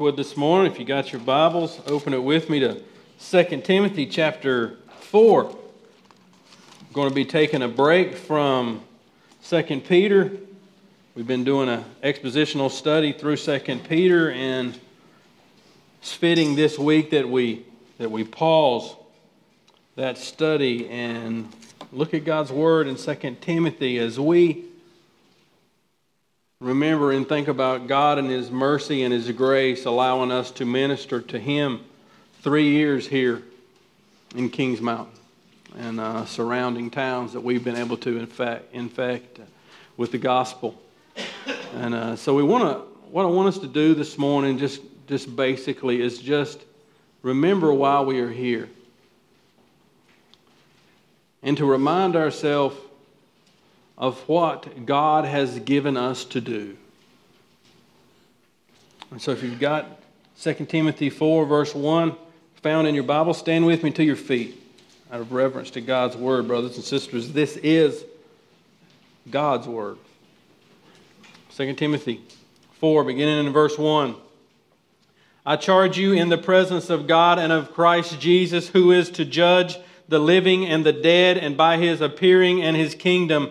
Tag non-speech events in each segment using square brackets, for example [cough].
Would this morning, if you got your Bibles, open it with me to 2 Timothy chapter 4. I'm going to be taking a break from 2 Peter. We've been doing an expositional study through 2 Peter, and it's fitting this week that we that we pause that study and look at God's word in 2 Timothy as we remember and think about God and His mercy and His grace allowing us to minister to Him three years here in Kings Mountain and uh, surrounding towns that we've been able to infect, infect with the gospel. And uh, so we want to, what I want us to do this morning, just, just basically, is just remember why we are here. And to remind ourselves of what God has given us to do. And so if you've got 2 Timothy 4, verse 1, found in your Bible, stand with me to your feet out of reverence to God's word, brothers and sisters. This is God's word. 2 Timothy 4, beginning in verse 1. I charge you in the presence of God and of Christ Jesus, who is to judge the living and the dead, and by his appearing and his kingdom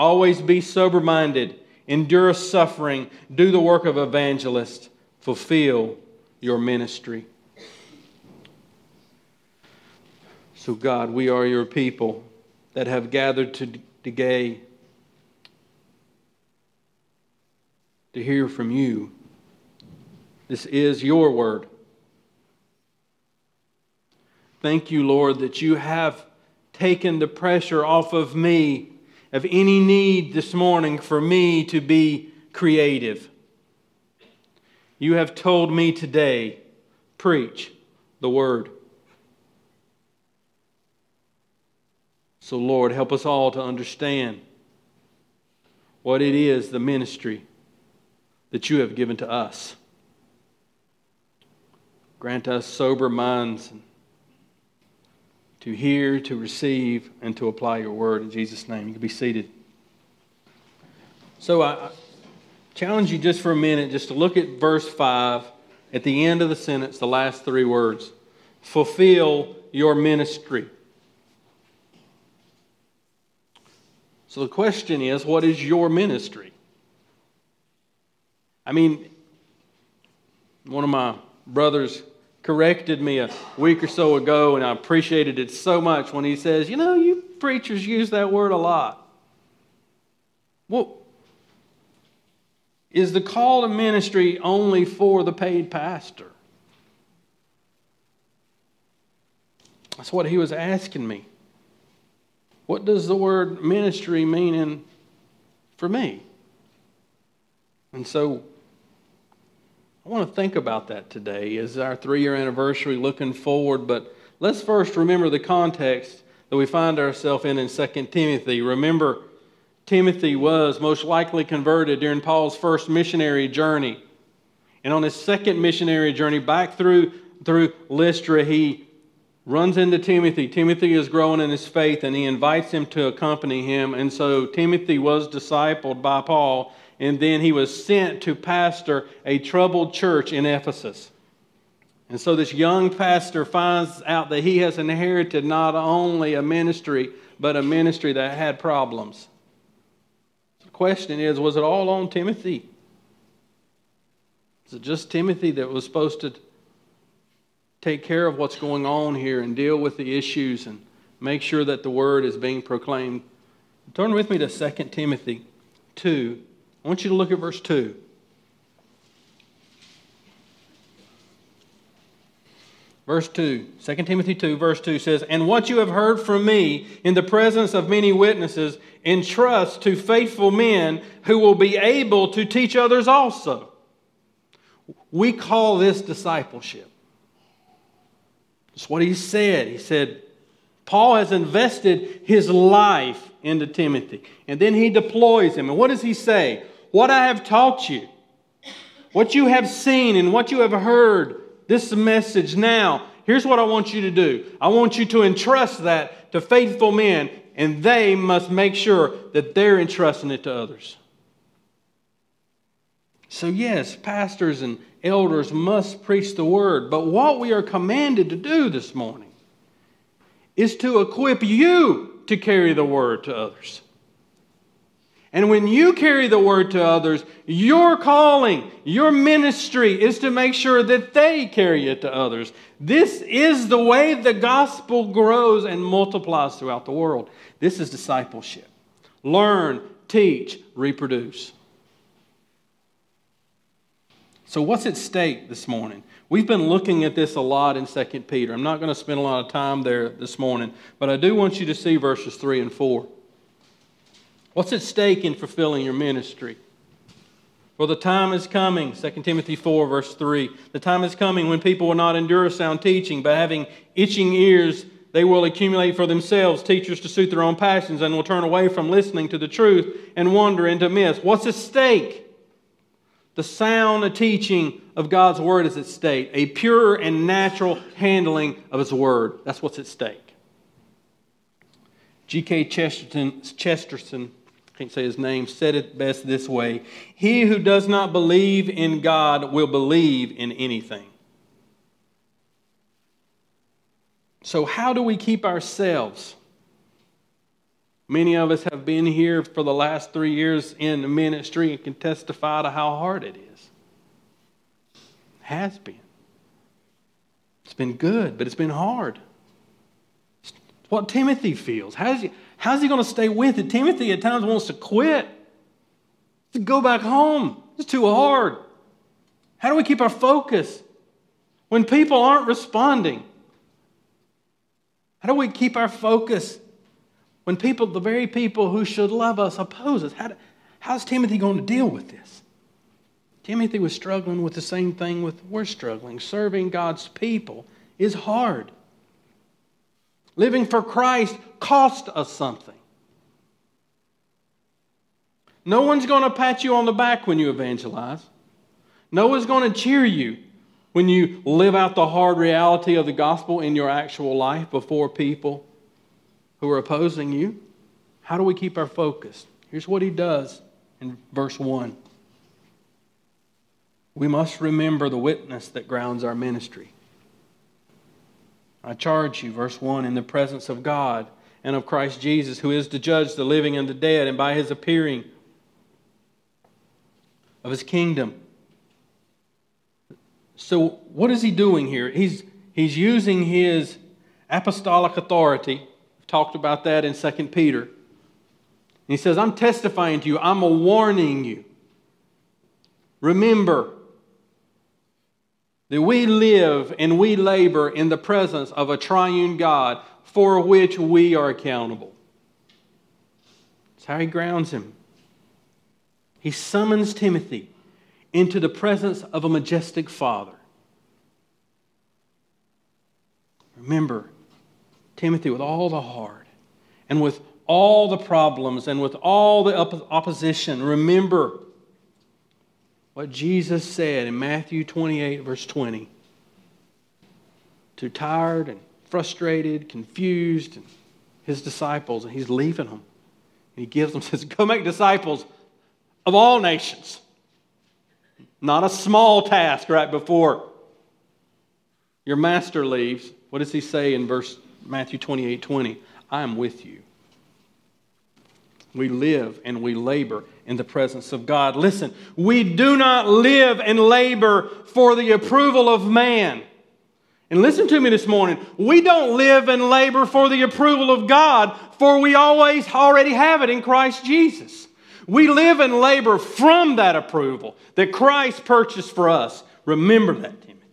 Always be sober minded, endure suffering, do the work of evangelist, fulfill your ministry. So, God, we are your people that have gathered to today to hear from you. This is your word. Thank you, Lord, that you have taken the pressure off of me of any need this morning for me to be creative. You have told me today, preach the word. So, Lord, help us all to understand what it is, the ministry that you have given to us. Grant us sober minds to hear, to receive, and to apply your word. In Jesus' name, you can be seated. So I challenge you just for a minute just to look at verse 5 at the end of the sentence, the last three words fulfill your ministry. So the question is what is your ministry? I mean, one of my brothers corrected me a week or so ago, and I appreciated it so much when he says, You know, you preachers use that word a lot. Well, is the call to ministry only for the paid pastor? That's what he was asking me. What does the word ministry mean in, for me? And so I want to think about that today as our three year anniversary looking forward, but let's first remember the context that we find ourselves in in 2 Timothy. Remember, Timothy was most likely converted during Paul's first missionary journey. And on his second missionary journey back through, through Lystra, he runs into Timothy. Timothy is growing in his faith and he invites him to accompany him. And so Timothy was discipled by Paul and then he was sent to pastor a troubled church in Ephesus. And so this young pastor finds out that he has inherited not only a ministry, but a ministry that had problems. The question is was it all on Timothy? Is it just Timothy that was supposed to take care of what's going on here and deal with the issues and make sure that the word is being proclaimed? Turn with me to 2 Timothy 2 I want you to look at verse 2. Verse 2, 2 Timothy 2, verse 2 says, And what you have heard from me in the presence of many witnesses, entrust to faithful men who will be able to teach others also. We call this discipleship. That's what he said. He said, Paul has invested his life into Timothy. And then he deploys him. And what does he say? What I have taught you, what you have seen, and what you have heard, this message now, here's what I want you to do. I want you to entrust that to faithful men, and they must make sure that they're entrusting it to others. So, yes, pastors and elders must preach the word. But what we are commanded to do this morning is to equip you to carry the word to others. And when you carry the word to others, your calling, your ministry is to make sure that they carry it to others. This is the way the gospel grows and multiplies throughout the world. This is discipleship. Learn, teach, reproduce. So, what's at stake this morning? We've been looking at this a lot in 2 Peter. I'm not going to spend a lot of time there this morning, but I do want you to see verses 3 and 4. What's at stake in fulfilling your ministry? For the time is coming, 2 Timothy 4, verse 3. The time is coming when people will not endure sound teaching, but having itching ears, they will accumulate for themselves teachers to suit their own passions and will turn away from listening to the truth and wander into myths. What's at stake? The sound teaching of God's word is at stake, a pure and natural handling of his word. That's what's at stake. G.K. Chesterton, Chesterton, can't say his name, said it best this way He who does not believe in God will believe in anything. So, how do we keep ourselves Many of us have been here for the last three years in the ministry and can testify to how hard it is. It has been. It's been good, but it's been hard. It's what Timothy feels. How's he, how's he going to stay with it? Timothy at times wants to quit, to go back home. It's too hard. How do we keep our focus when people aren't responding? How do we keep our focus when people, the very people who should love us, oppose us, how how's Timothy going to deal with this? Timothy was struggling with the same thing with we're struggling. Serving God's people is hard. Living for Christ cost us something. No one's going to pat you on the back when you evangelize. No one's going to cheer you when you live out the hard reality of the gospel in your actual life before people who are opposing you. How do we keep our focus? Here's what he does in verse 1. We must remember the witness that grounds our ministry. I charge you, verse 1, in the presence of God and of Christ Jesus, who is to judge the living and the dead, and by his appearing of his kingdom. So, what is he doing here? He's, he's using his apostolic authority We've talked about that in 2 Peter. And he says, I'm testifying to you, I'm a warning you. Remember that we live and we labor in the presence of a triune God for which we are accountable. That's how he grounds him. He summons Timothy into the presence of a majestic Father. Remember, Timothy with all the hard and with all the problems and with all the opposition, remember what Jesus said in Matthew 28, verse 20. Too tired and frustrated, confused, and his disciples, and he's leaving them. And he gives them, [laughs] says, Go make disciples of all nations. Not a small task right before your master leaves. What does he say in verse Matthew 28 20. I am with you. We live and we labor in the presence of God. Listen, we do not live and labor for the approval of man. And listen to me this morning. We don't live and labor for the approval of God, for we always already have it in Christ Jesus. We live and labor from that approval that Christ purchased for us. Remember that, Timothy.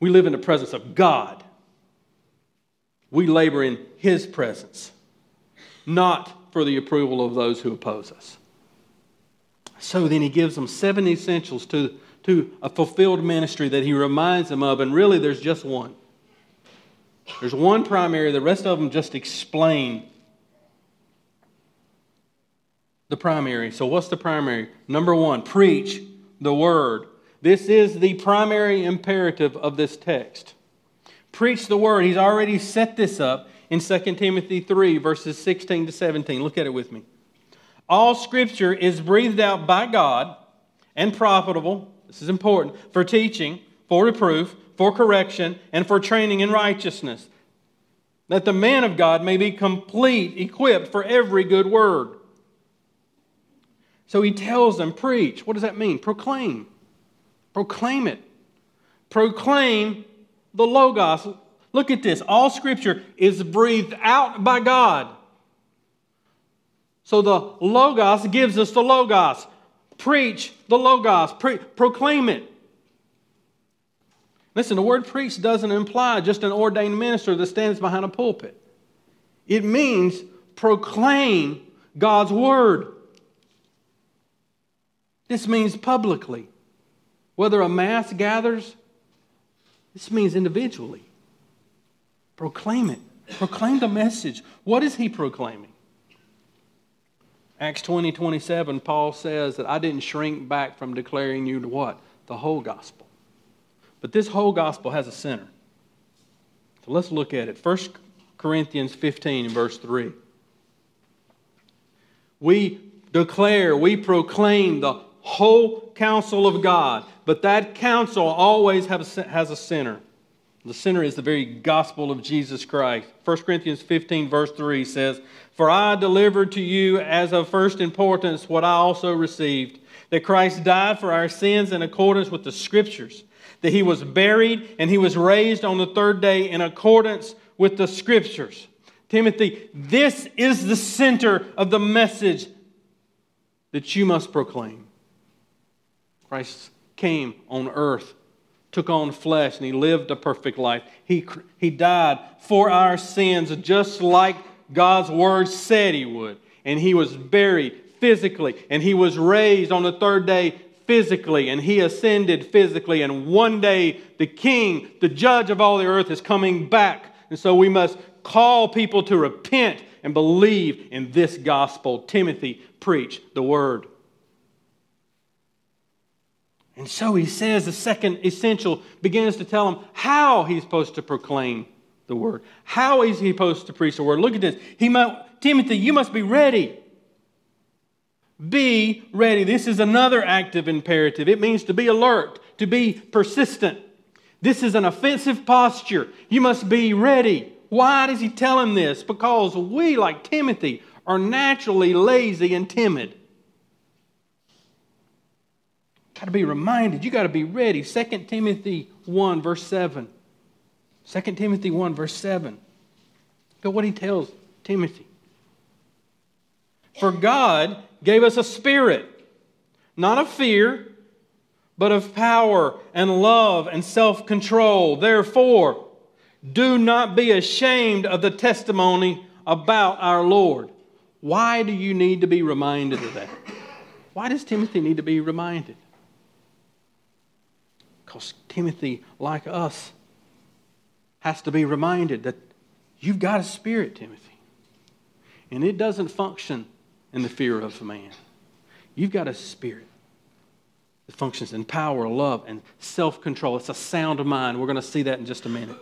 We live in the presence of God we labor in His presence, not for the approval of those who oppose us. So then He gives them seven essentials to, to a fulfilled ministry that He reminds them of, and really there's just one. There's one primary, the rest of them just explain the primary. So, what's the primary? Number one, preach the word. This is the primary imperative of this text. Preach the word. He's already set this up in 2 Timothy 3, verses 16 to 17. Look at it with me. All scripture is breathed out by God and profitable, this is important, for teaching, for reproof, for correction, and for training in righteousness, that the man of God may be complete, equipped for every good word. So he tells them, preach. What does that mean? Proclaim. Proclaim it. Proclaim the Logos. Look at this. All scripture is breathed out by God. So the Logos gives us the Logos. Preach the Logos, Pre- proclaim it. Listen, the word preach doesn't imply just an ordained minister that stands behind a pulpit. It means proclaim God's word. This means publicly. Whether a mass gathers, this means individually. Proclaim it. Proclaim the message. What is he proclaiming? Acts 20 27, Paul says that I didn't shrink back from declaring you to what? The whole gospel. But this whole gospel has a center. So let's look at it. 1 Corinthians 15, verse 3. We declare, we proclaim the whole counsel of God, but that counsel always has a center. The center is the very gospel of Jesus Christ. 1 Corinthians 15, verse 3 says, For I delivered to you as of first importance what I also received that Christ died for our sins in accordance with the Scriptures, that he was buried and he was raised on the third day in accordance with the Scriptures. Timothy, this is the center of the message that you must proclaim. Christ came on earth took on flesh and he lived a perfect life. He, he died for our sins just like God's word said he would. And he was buried physically and he was raised on the third day physically and he ascended physically. And one day the king, the judge of all the earth, is coming back. And so we must call people to repent and believe in this gospel. Timothy, preach the word. And so he says the second essential begins to tell him how he's supposed to proclaim the word. How is he supposed to preach the word? Look at this. He might, Timothy, you must be ready. Be ready. This is another active imperative. It means to be alert, to be persistent. This is an offensive posture. You must be ready. Why does he tell him this? Because we, like Timothy, are naturally lazy and timid. Got to be reminded. You got to be ready. 2 Timothy 1, verse 7. 2 Timothy 1, verse 7. Look at what he tells Timothy. For God gave us a spirit, not of fear, but of power and love and self control. Therefore, do not be ashamed of the testimony about our Lord. Why do you need to be reminded of that? Why does Timothy need to be reminded? Because Timothy, like us, has to be reminded that you've got a spirit, Timothy. And it doesn't function in the fear of man. You've got a spirit that functions in power, love, and self control. It's a sound mind. We're going to see that in just a minute.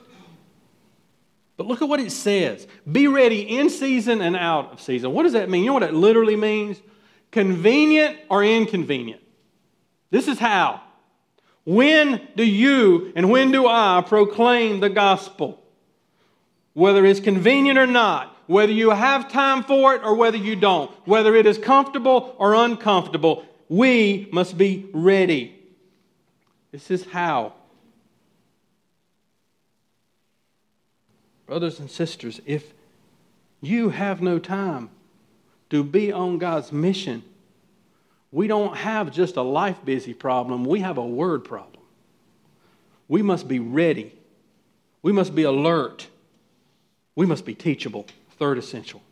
But look at what it says be ready in season and out of season. What does that mean? You know what it literally means? Convenient or inconvenient. This is how. When do you and when do I proclaim the gospel? Whether it's convenient or not, whether you have time for it or whether you don't, whether it is comfortable or uncomfortable, we must be ready. This is how. Brothers and sisters, if you have no time to be on God's mission, we don't have just a life busy problem, we have a word problem. We must be ready. We must be alert. We must be teachable. Third essential.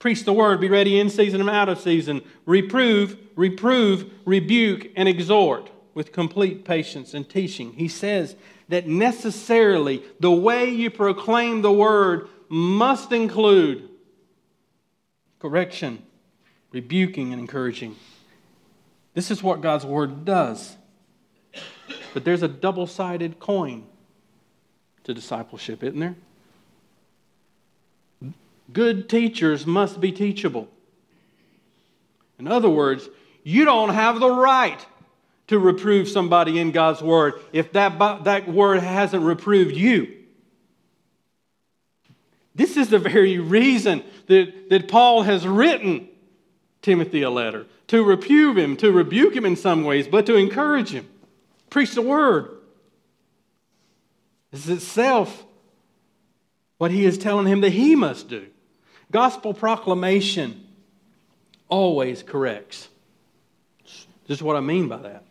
Preach the word, be ready in season and out of season. Reprove, reprove, rebuke, and exhort with complete patience and teaching. He says that necessarily the way you proclaim the word must include correction, rebuking, and encouraging. This is what God's word does. But there's a double sided coin to discipleship, isn't there? Good teachers must be teachable. In other words, you don't have the right to reprove somebody in God's word if that, that word hasn't reproved you. This is the very reason that, that Paul has written Timothy a letter to reprove him, to rebuke him in some ways, but to encourage him. Preach the word. This is itself what he is telling him that he must do. Gospel proclamation always corrects. This is what I mean by that.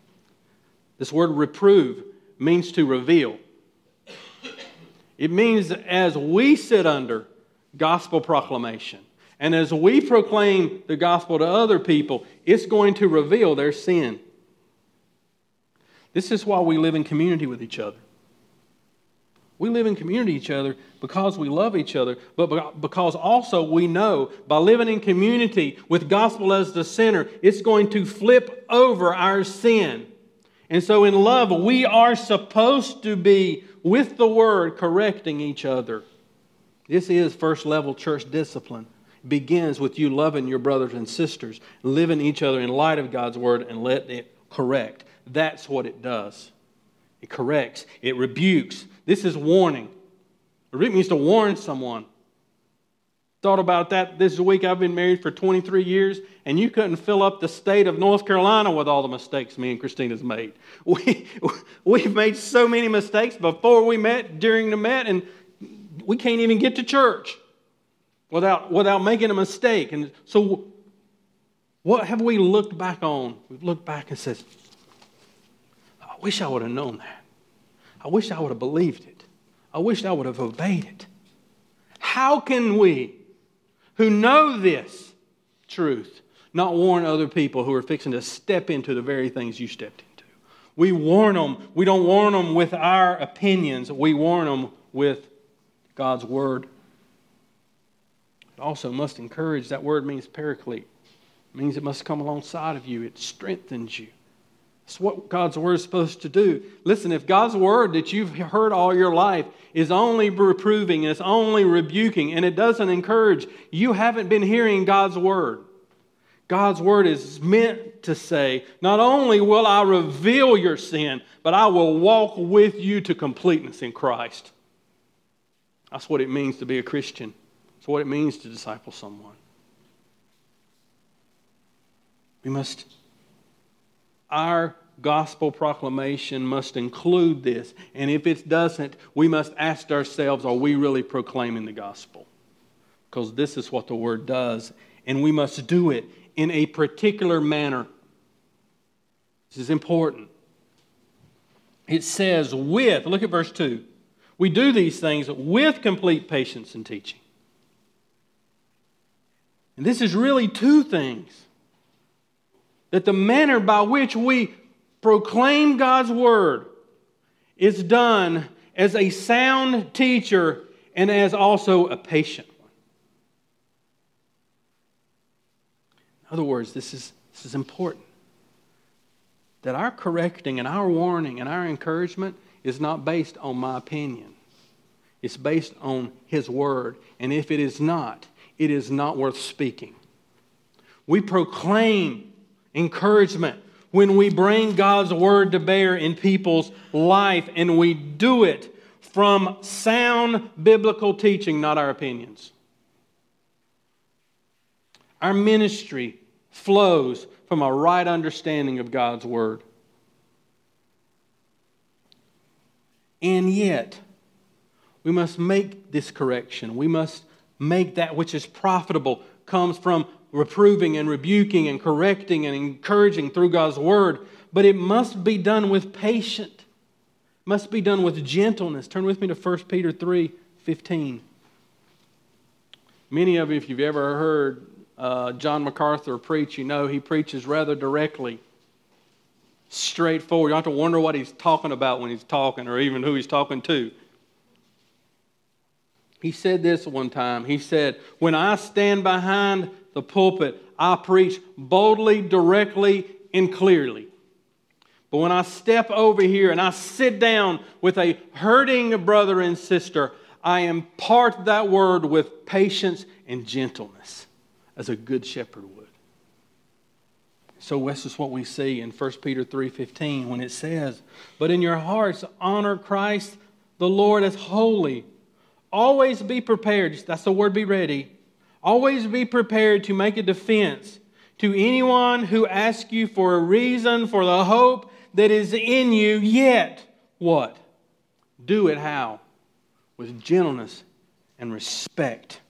This word reprove means to reveal. It means as we sit under gospel proclamation and as we proclaim the gospel to other people, it's going to reveal their sin. This is why we live in community with each other. We live in community each other because we love each other, but because also we know by living in community with gospel as the center, it's going to flip over our sin. And so in love, we are supposed to be with the word correcting each other. This is first level church discipline. Begins with you loving your brothers and sisters, living each other in light of God's word, and let it correct. That's what it does. It corrects, it rebukes. This is warning. Rebuke means to warn someone. Thought about that this week. I've been married for 23 years, and you couldn't fill up the state of North Carolina with all the mistakes me and Christina's made. [laughs] We, we've made so many mistakes before we met, during the met, and we can't even get to church without, without making a mistake. And so, what have we looked back on? We've looked back and said, I wish I would have known that. I wish I would have believed it. I wish I would have obeyed it. How can we, who know this truth, not warn other people who are fixing to step into the very things you stepped into? We warn them. We don't warn them with our opinions, we warn them with God's word. Also must encourage. That word means paraclete. It means it must come alongside of you. It strengthens you. It's what God's word is supposed to do. Listen, if God's word that you've heard all your life is only reproving and it's only rebuking and it doesn't encourage, you haven't been hearing God's word. God's word is meant to say, not only will I reveal your sin, but I will walk with you to completeness in Christ. That's what it means to be a Christian. It's what it means to disciple someone. We must our gospel proclamation must include this. And if it doesn't, we must ask ourselves are we really proclaiming the gospel? Because this is what the word does, and we must do it in a particular manner. This is important. It says, with, look at verse 2. We do these things with complete patience and teaching. And this is really two things that the manner by which we proclaim God's word is done as a sound teacher and as also a patient one. In other words, this is, this is important. That our correcting and our warning and our encouragement is not based on my opinion. It's based on His Word. And if it is not, it is not worth speaking. We proclaim encouragement when we bring God's word to bear in people's life and we do it from sound biblical teaching, not our opinions. Our ministry flows from a right understanding of God's word. And yet, we must make this correction. We must make that which is profitable comes from reproving and rebuking and correcting and encouraging through God's word, but it must be done with patience. Must be done with gentleness. Turn with me to 1 Peter 3 15. Many of you, if you've ever heard uh, John MacArthur preach, you know he preaches rather directly. straightforward. You don't have to wonder what he's talking about when he's talking or even who he's talking to. He said this one time. He said, When I stand behind the pulpit, I preach boldly, directly, and clearly. But when I step over here and I sit down with a hurting brother and sister, I impart that word with patience and gentleness, as a good shepherd would. So this is what we see in 1 Peter 3:15 when it says, "But in your hearts honor Christ the Lord as holy. Always be prepared." That's the word be ready. Always be prepared to make a defense to anyone who asks you for a reason for the hope that is in you, yet what? Do it how? With gentleness and respect.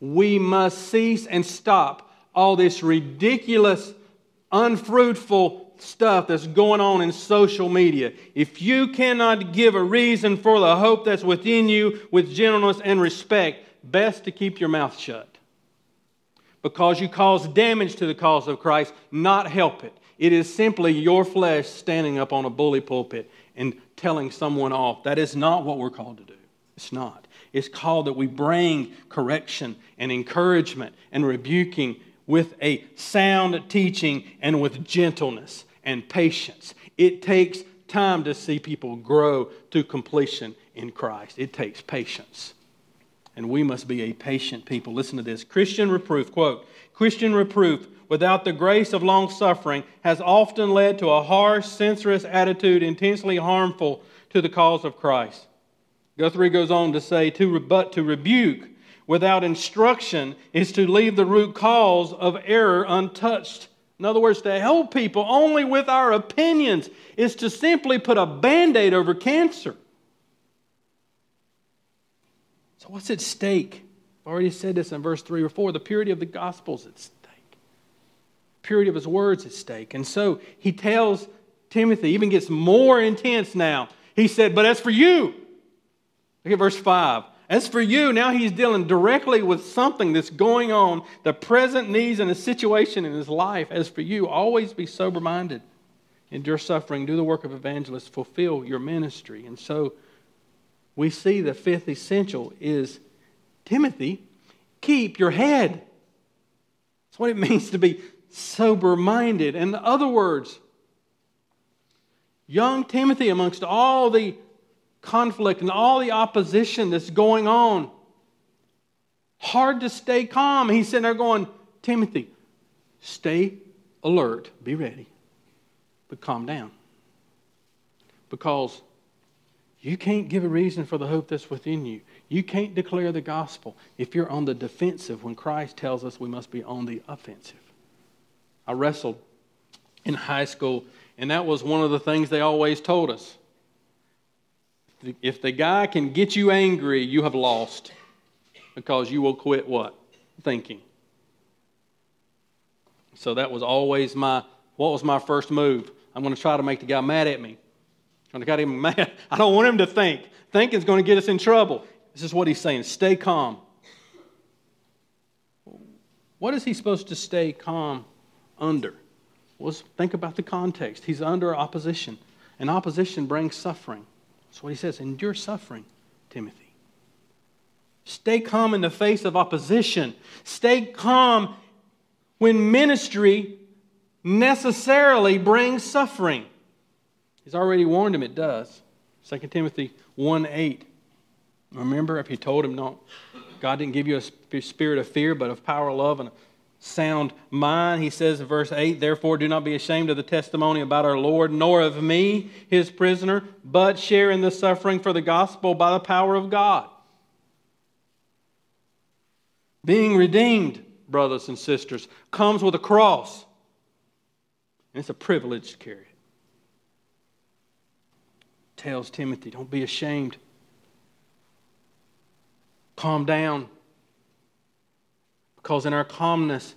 We must cease and stop all this ridiculous, unfruitful stuff that's going on in social media. If you cannot give a reason for the hope that's within you with gentleness and respect, best to keep your mouth shut. Because you cause damage to the cause of Christ, not help it. It is simply your flesh standing up on a bully pulpit and telling someone off. That is not what we're called to do. It's not. It's called that we bring correction and encouragement and rebuking with a sound teaching and with gentleness and patience. It takes time to see people grow to completion in Christ. It takes patience. And we must be a patient people. Listen to this Christian reproof, quote, Christian reproof without the grace of long suffering has often led to a harsh, censorious attitude intensely harmful to the cause of Christ. Guthrie goes on to say, to, but to rebuke without instruction is to leave the root cause of error untouched. In other words, to help people only with our opinions is to simply put a band aid over cancer. So, what's at stake? I've already said this in verse 3 or 4. The purity of the gospel is at stake, purity of his words at stake. And so, he tells Timothy, even gets more intense now. He said, But as for you, look at verse 5. As for you, now he's dealing directly with something that's going on, the present needs and the situation in his life. As for you, always be sober minded, endure suffering, do the work of evangelist, fulfill your ministry. And so we see the fifth essential is Timothy, keep your head. That's what it [laughs] means to be sober minded. In other words, young Timothy, amongst all the conflict and all the opposition that's going on. Hard to stay calm. He's sitting there going, Timothy, stay alert, be ready, but calm down. Because you can't give a reason for the hope that's within you. You can't declare the gospel if you're on the defensive when Christ tells us we must be on the offensive. I wrestled in high school, and that was one of the things they always told us if the guy can get you angry, you have lost because you will quit what? Thinking. So that was always my, what was my first move? I'm going to try to make the guy mad at me. I'm going to get him [laughs] mad. I don't want him to think. Thinking is going to get us in trouble. This is what he's saying stay calm. What is he supposed to stay calm under? Well, think about the context. He's under opposition, and opposition brings suffering. That's what he says. Endure suffering, Timothy. Stay calm in the face of opposition. Stay calm when ministry necessarily brings suffering. He's already warned him it does. 2 Timothy 1 8. Remember, if he told him, no, God didn't give you a spirit of fear, but of power, love, and sound mind. He says in verse 8, Therefore, do not be ashamed of the testimony about our Lord, nor of me, his prisoner, but share in the suffering for the gospel by the power of God. Being redeemed, brothers and sisters, comes with a cross. And it's a privilege to carry it. Tells Timothy, don't be ashamed. Calm down. Because in our calmness,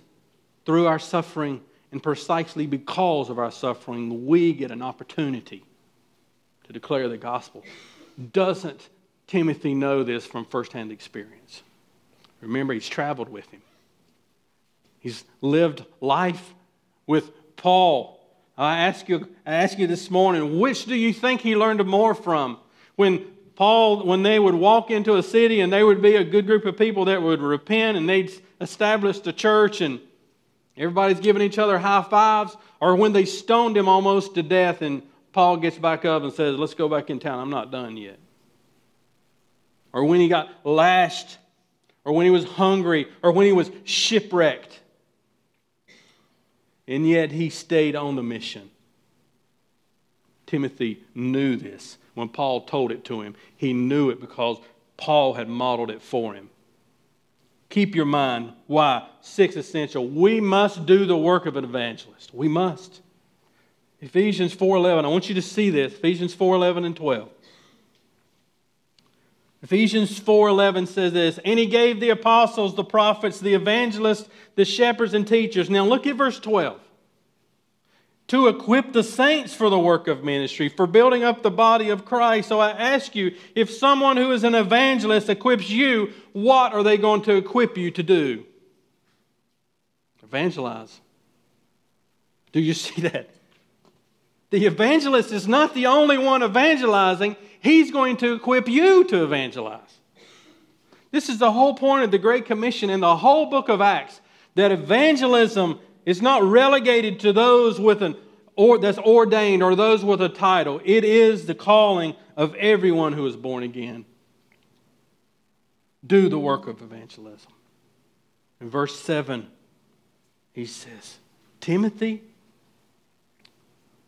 through our suffering, and precisely because of our suffering, we get an opportunity to declare the gospel. Doesn't Timothy know this from firsthand experience? Remember, he's traveled with him, he's lived life with Paul. I ask you, I ask you this morning, which do you think he learned more from? When Paul, when they would walk into a city and they would be a good group of people that would repent and they'd establish the church and everybody's giving each other high fives, or when they stoned him almost to death and Paul gets back up and says, Let's go back in town. I'm not done yet. Or when he got lashed, or when he was hungry, or when he was shipwrecked. And yet he stayed on the mission. Timothy knew this when Paul told it to him. He knew it because Paul had modeled it for him. Keep your mind. Why? Six essential. We must do the work of an evangelist. We must. Ephesians 4:11. I want you to see this. Ephesians 4:11 and 12. Ephesians 4:11 says this, and he gave the apostles, the prophets, the evangelists, the shepherds and teachers. Now look at verse 12. To equip the saints for the work of ministry, for building up the body of Christ. So I ask you, if someone who is an evangelist equips you, what are they going to equip you to do? Evangelize. Do you [laughs] see that? The evangelist is not the only one evangelizing, he's going to equip you to evangelize. This is the whole point of the Great Commission in the whole book of Acts that evangelism is not relegated to those with an or that's ordained or those with a title. It is the calling of everyone who is born again. Do the work of evangelism. In verse 7, he says, Timothy,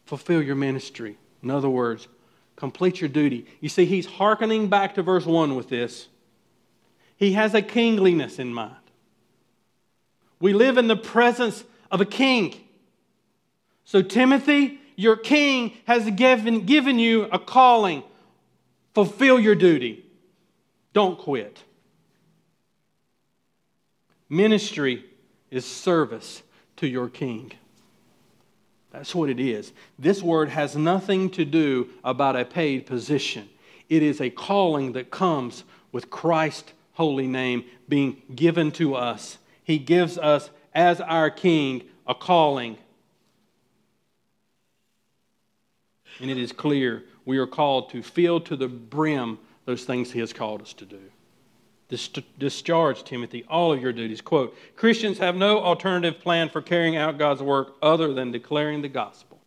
fulfill your ministry. In other words, complete your duty. You see, he's hearkening back to verse 1 with this. He has a kingliness in mind. We live in the presence of a king. So, Timothy, your king has given, given you a calling. Fulfill your duty. Don't quit. Ministry is service to your king. That's what it is. This word has nothing to do about a paid position. It is a calling that comes with Christ's holy name being given to us. He gives us, as our King, a calling. And it is clear we are called to fill to the brim those things He has called us to do discharge, Timothy, all of your duties. Quote Christians have no alternative plan for carrying out God's work other than declaring the gospel.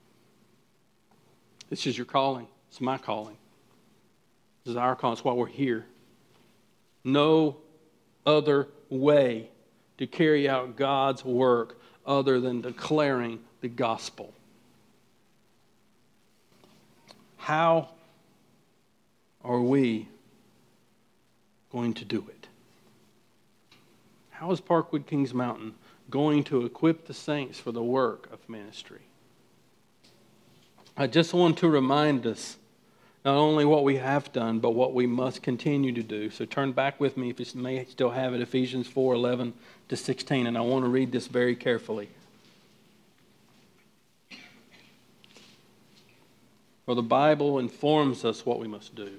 This is your calling. It's my calling. This is our calling. It's why we're here. No other way to carry out God's work other than declaring the gospel. How are we going to do it? How is Parkwood Kings Mountain going to equip the saints for the work of ministry? I just want to remind us not only what we have done, but what we must continue to do. So turn back with me, if you may still have it, Ephesians 4 11 to 16, and I want to read this very carefully. For the Bible informs us what we must do.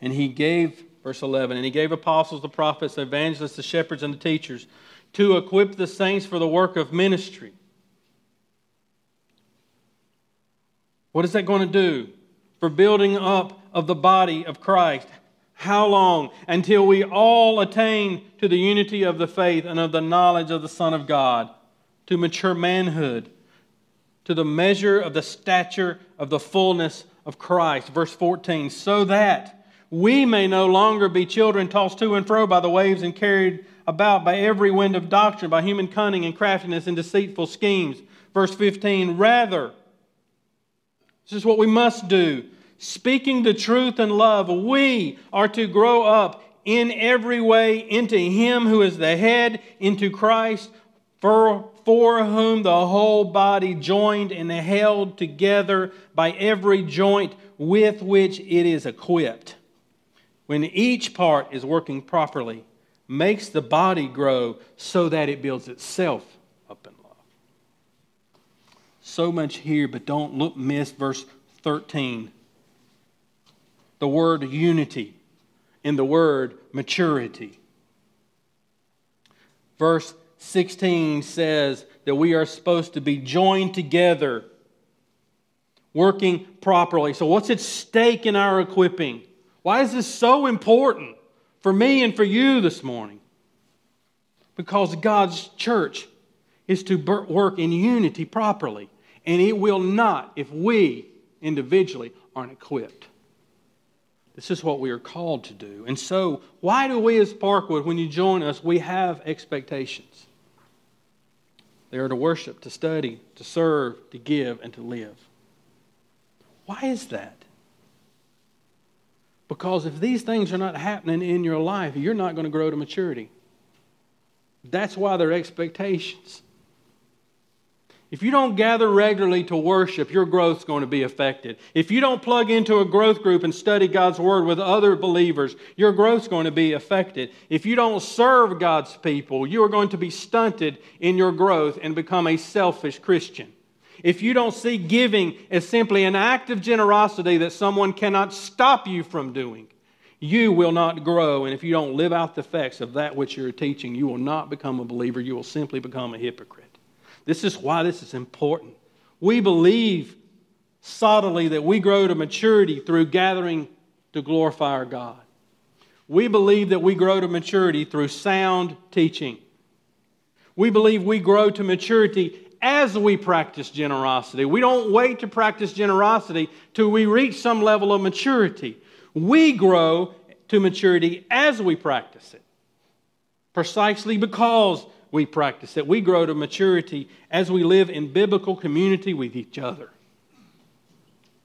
And he gave Verse 11 And he gave apostles, the prophets, the evangelists, the shepherds, and the teachers to equip the saints for the work of ministry. What is that going to do? For building up of the body of Christ. How long? Until we all attain to the unity of the faith and of the knowledge of the Son of God, to mature manhood, to the measure of the stature of the fullness of Christ. Verse 14, so that we may no longer be children tossed to and fro by the waves and carried about by every wind of doctrine, by human cunning and craftiness and deceitful schemes. Verse 15, rather, this is what we must do. Speaking the truth in love, we are to grow up in every way into Him who is the head, into Christ, for, for whom the whole body, joined and held together by every joint with which it is equipped when each part is working properly, makes the body grow so that it builds itself up in love. So much here, but don't look miss verse 13. The word unity and the word maturity. Verse 16 says that we are supposed to be joined together, working properly. So, what's at stake in our equipping? Why is this so important for me and for you this morning? Because God's church is to work in unity properly, and it will not if we individually aren't equipped. This is what we are called to do. And so, why do we as Parkwood, when you join us, we have expectations? They are to worship, to study, to serve, to give, and to live. Why is that? Because if these things are not happening in your life, you're not going to grow to maturity. That's why they're expectations. If you don't gather regularly to worship, your growth's going to be affected. If you don't plug into a growth group and study God's Word with other believers, your growth's going to be affected. If you don't serve God's people, you are going to be stunted in your growth and become a selfish Christian. If you don't see giving as simply an act of generosity that someone cannot stop you from doing, you will not grow. And if you don't live out the effects of that which you're teaching, you will not become a believer. You will simply become a hypocrite. This is why this is important. We believe solidly that we grow to maturity through gathering to glorify our God. We believe that we grow to maturity through sound teaching. We believe we grow to maturity as we practice generosity. We don't wait to practice generosity till we reach some level of maturity. We grow to maturity as we practice it. Precisely because we practice it. We grow to maturity as we live in biblical community with each other.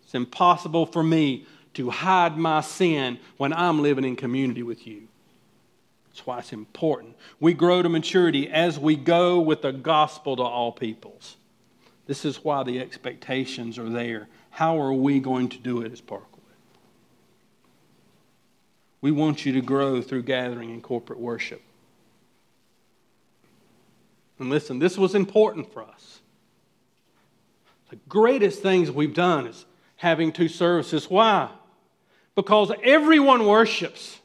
It's impossible for me to hide my sin when I'm living in community with you. That's why it's important. We grow to maturity as we go with the gospel to all peoples. This is why the expectations are there. How are we going to do it as Parkwood? We want you to grow through gathering and corporate worship. And listen, this was important for us. The greatest things we've done is having two services. Why? Because everyone worships.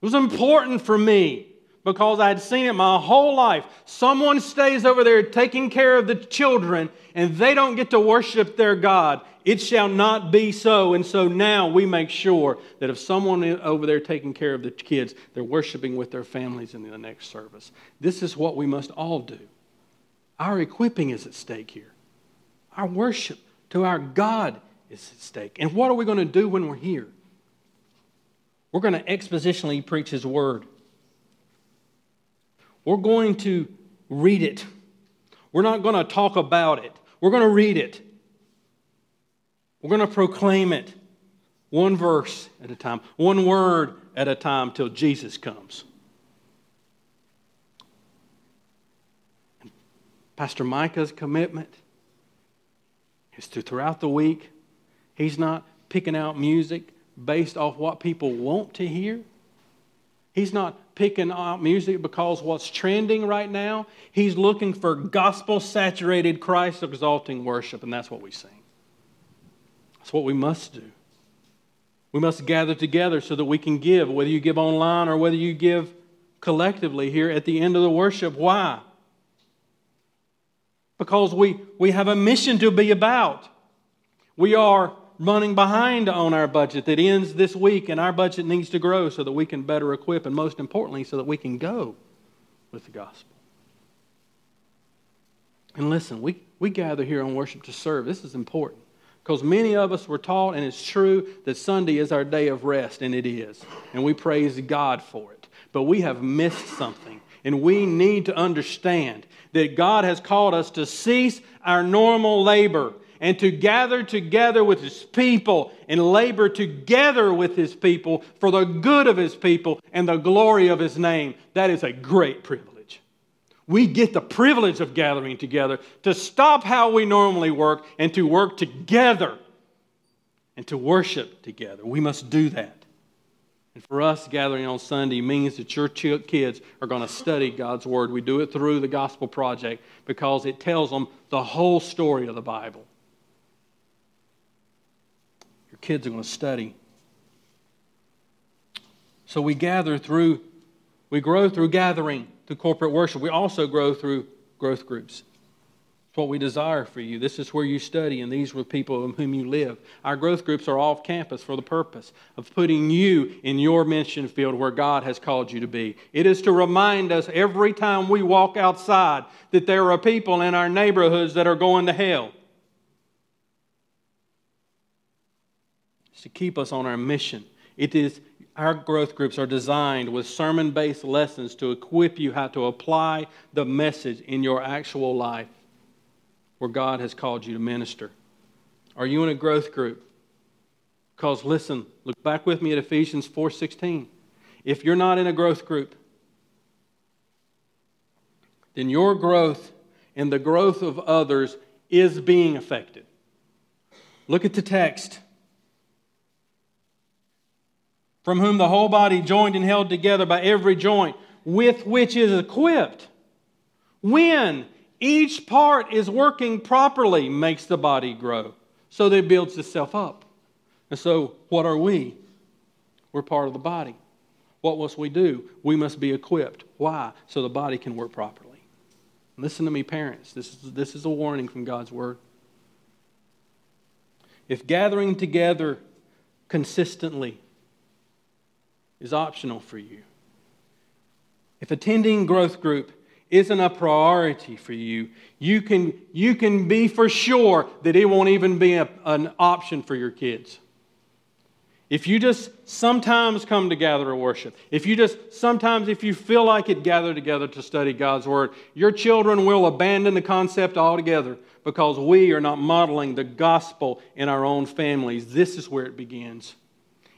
It was important for me because I had seen it my whole life. Someone stays over there taking care of the children and they don't get to worship their God. It shall not be so. And so now we make sure that if someone over there taking care of the kids, they're worshiping with their families in the next service. This is what we must all do. Our equipping is at stake here. Our worship to our God is at stake. And what are we going to do when we're here? We're going to expositionally preach His Word. We're going to read it. We're not going to talk about it. We're going to read it. We're going to proclaim it one verse at a time, one word at a time till Jesus comes. Pastor Micah's commitment is to throughout the week, he's not picking out music based off what people want to hear. He's not picking out music because what's trending right now. He's looking for gospel saturated, Christ exalting worship, and that's what we sing. That's what we must do. We must gather together so that we can give, whether you give online or whether you give collectively here at the end of the worship. Why? Because we, we have a mission to be about. We are running behind on our budget that ends this week, and our budget needs to grow so that we can better equip, and most importantly, so that we can go with the gospel. And listen, we, we gather here on worship to serve. This is important. Because many of us were taught, and it's true, that Sunday is our day of rest, and it is. And we praise God for it. But we have missed something. And we need to understand that God has called us to cease our normal labor and to gather together with His people and labor together with His people for the good of His people and the glory of His name. That is a great privilege we get the privilege of gathering together to stop how we normally work and to work together and to worship together. We must do that. And for us, gathering on Sunday means that your kids are going to study God's Word. We do it through the Gospel Project because it tells them the whole story of the Bible. Your kids are going to study. So we gather through We grow through gathering, through corporate worship. We also grow through growth groups. It's what we desire for you. This is where you study, and these the people with whom you live. Our growth groups are off campus for the purpose of putting you in your mission field where God has called you to be. It is to remind us every time we walk outside that there are people in our neighborhoods that are going to hell. To keep us on our mission. It is our growth groups are designed with sermon based lessons to equip you how to apply the message in your actual life where God has called you to minister. Are you in a growth group? Because listen, look back with me at Ephesians 4:16. If you're not in a growth group, then your growth and the growth of others is being affected. Look at the text from whom the whole body, joined and held together by every joint, with which is equipped, when each part is working properly, makes the body grow so that it builds itself up. And so, what are we? We're part of the body. What must we do? We must be equipped. Why? So the body can work properly. Listen to me, parents. This is, this is a warning from God's Word. If gathering together consistently is optional for you. If attending growth group isn't a priority for you, you can, you can be for sure that it won't even be a, an option for your kids. If you just sometimes come to gather a worship, if you just sometimes, if you feel like it, gather together to study God's Word, your children will abandon the concept altogether because we are not modeling the gospel in our own families. This is where it begins.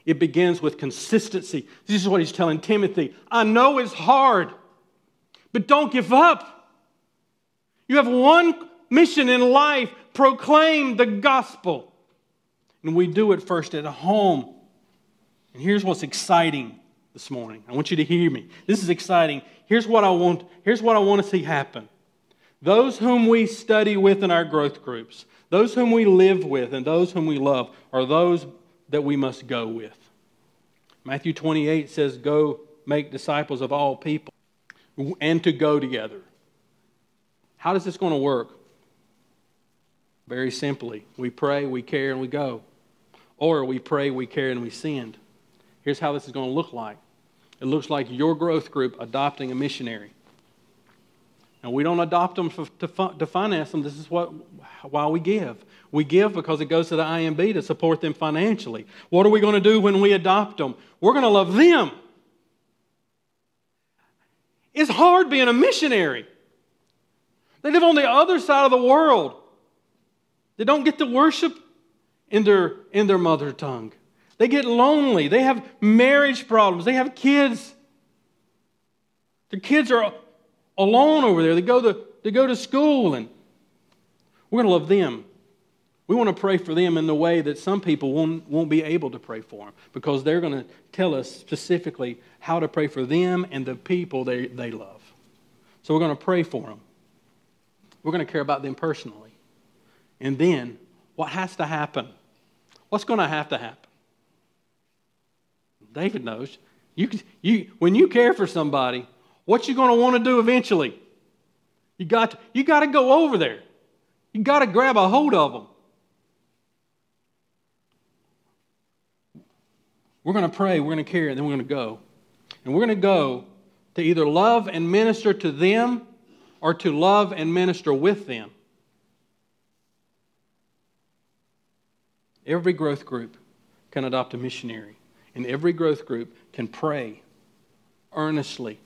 It begins with consistency. This is what he's telling Timothy. I know it's hard, but don't give up. You have one mission in life proclaim the gospel. And we do it first at home. And here's what's exciting this morning. I want you to hear me. This is exciting. Here's what I want, here's what I want to see happen. Those whom we study with in our growth groups, those whom we live with, and those whom we love are those that we must go with. Matthew 28 says, Go make disciples of all people and to go together. How is this going to work? Very simply, we pray, we care, and we go. Or we pray, we care, and we send. Here's how this is going to look like it looks like your growth group adopting a missionary. And we don't adopt them for, to, to finance them. This is what, why we give. We give because it goes to the IMB to support them financially. What are we going to do when we adopt them? We're going to love them. It's hard being a missionary. They live on the other side of the world. They don't get to worship in their, in their mother tongue. They get lonely. They have marriage problems. They have kids. Their kids are alone over there. They go to, they go to school, and we're going to love them. We want to pray for them in the way that some people won't, won't be able to pray for them because they're going to tell us specifically how to pray for them and the people they, they love. So we're going to pray for them. We're going to care about them personally. And then what has to happen? What's going to have to happen? David knows. You, you, when you care for somebody, what you going to want to do eventually? You got, to, you got to go over there. You got to grab a hold of them. We're going to pray, we're going to care, and then we're going to go. And we're going to go to either love and minister to them or to love and minister with them. Every growth group can adopt a missionary, and every growth group can pray earnestly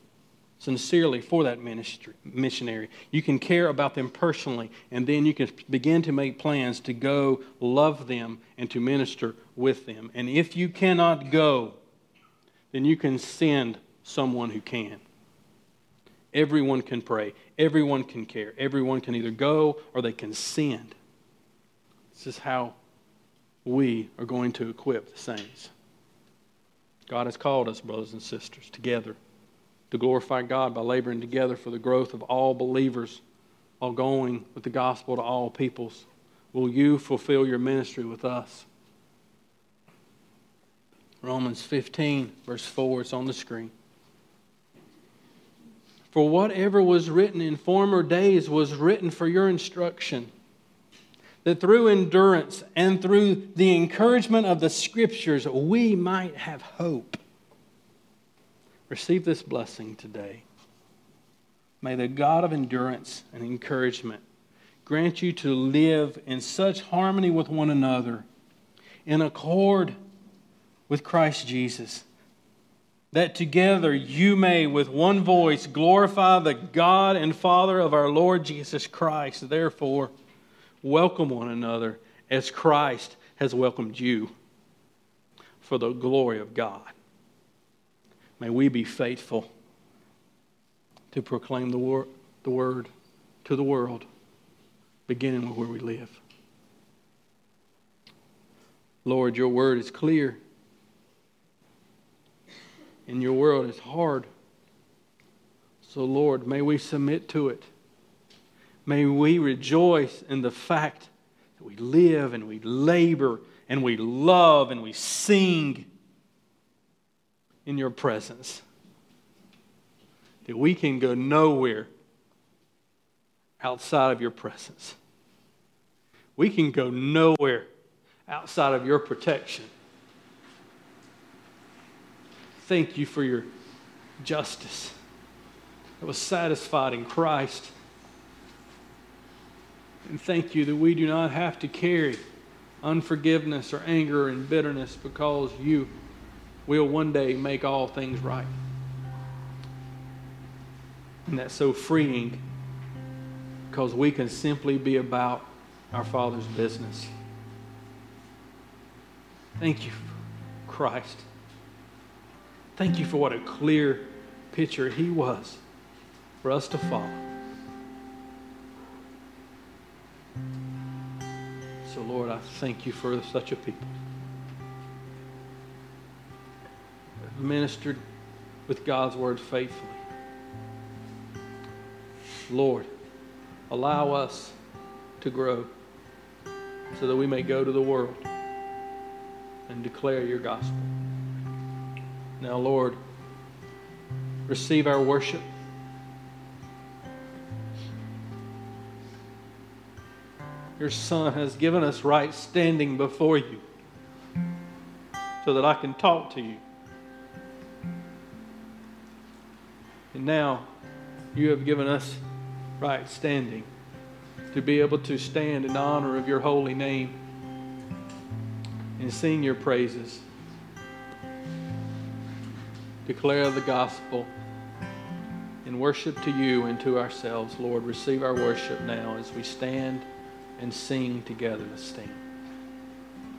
sincerely for that ministry, missionary. You can care about them personally, and then you can begin to make plans to go love them and to minister with them. And if you cannot go, then you can send someone who can. Everyone can pray, everyone can care, everyone can either go or they can send. This is how we are going to equip the saints. God has called us, brothers and sisters, together to glorify God by laboring together for the growth of all believers, while going with the gospel to all peoples. Will you fulfill your ministry with us? Romans 15, verse 4, it's on the screen. For whatever was written in former days was written for your instruction, that through endurance and through the encouragement of the Scriptures we might have hope. Receive this blessing today. May the God of endurance and encouragement grant you to live in such harmony with one another, in accord with Christ Jesus that together you may with one voice glorify the God and Father of our Lord Jesus Christ. Therefore, welcome one another as Christ has welcomed you for the glory of God. May we be faithful to proclaim the, wor- the word to the world, beginning with where we live. Lord, your word is clear and your world is hard. So, Lord, may we submit to it. May we rejoice in the fact that we live and we labor and we love and we sing in your presence. That we can go nowhere outside of your presence. We can go nowhere outside of your protection thank you for your justice that was satisfied in Christ. And thank you that we do not have to carry unforgiveness or anger and bitterness because you will one day make all things right. And that's so freeing because we can simply be about our Father's business. Thank you, Christ. Thank you for what a clear picture he was for us to follow. So, Lord, I thank you for such a people. Ministered with God's word faithfully. Lord, allow us to grow so that we may go to the world and declare your gospel. Now, Lord, receive our worship. Your Son has given us right standing before you so that I can talk to you. And now you have given us right standing to be able to stand in honor of your holy name and sing your praises declare the gospel in worship to you and to ourselves. Lord, receive our worship now as we stand and sing together. Let's stand.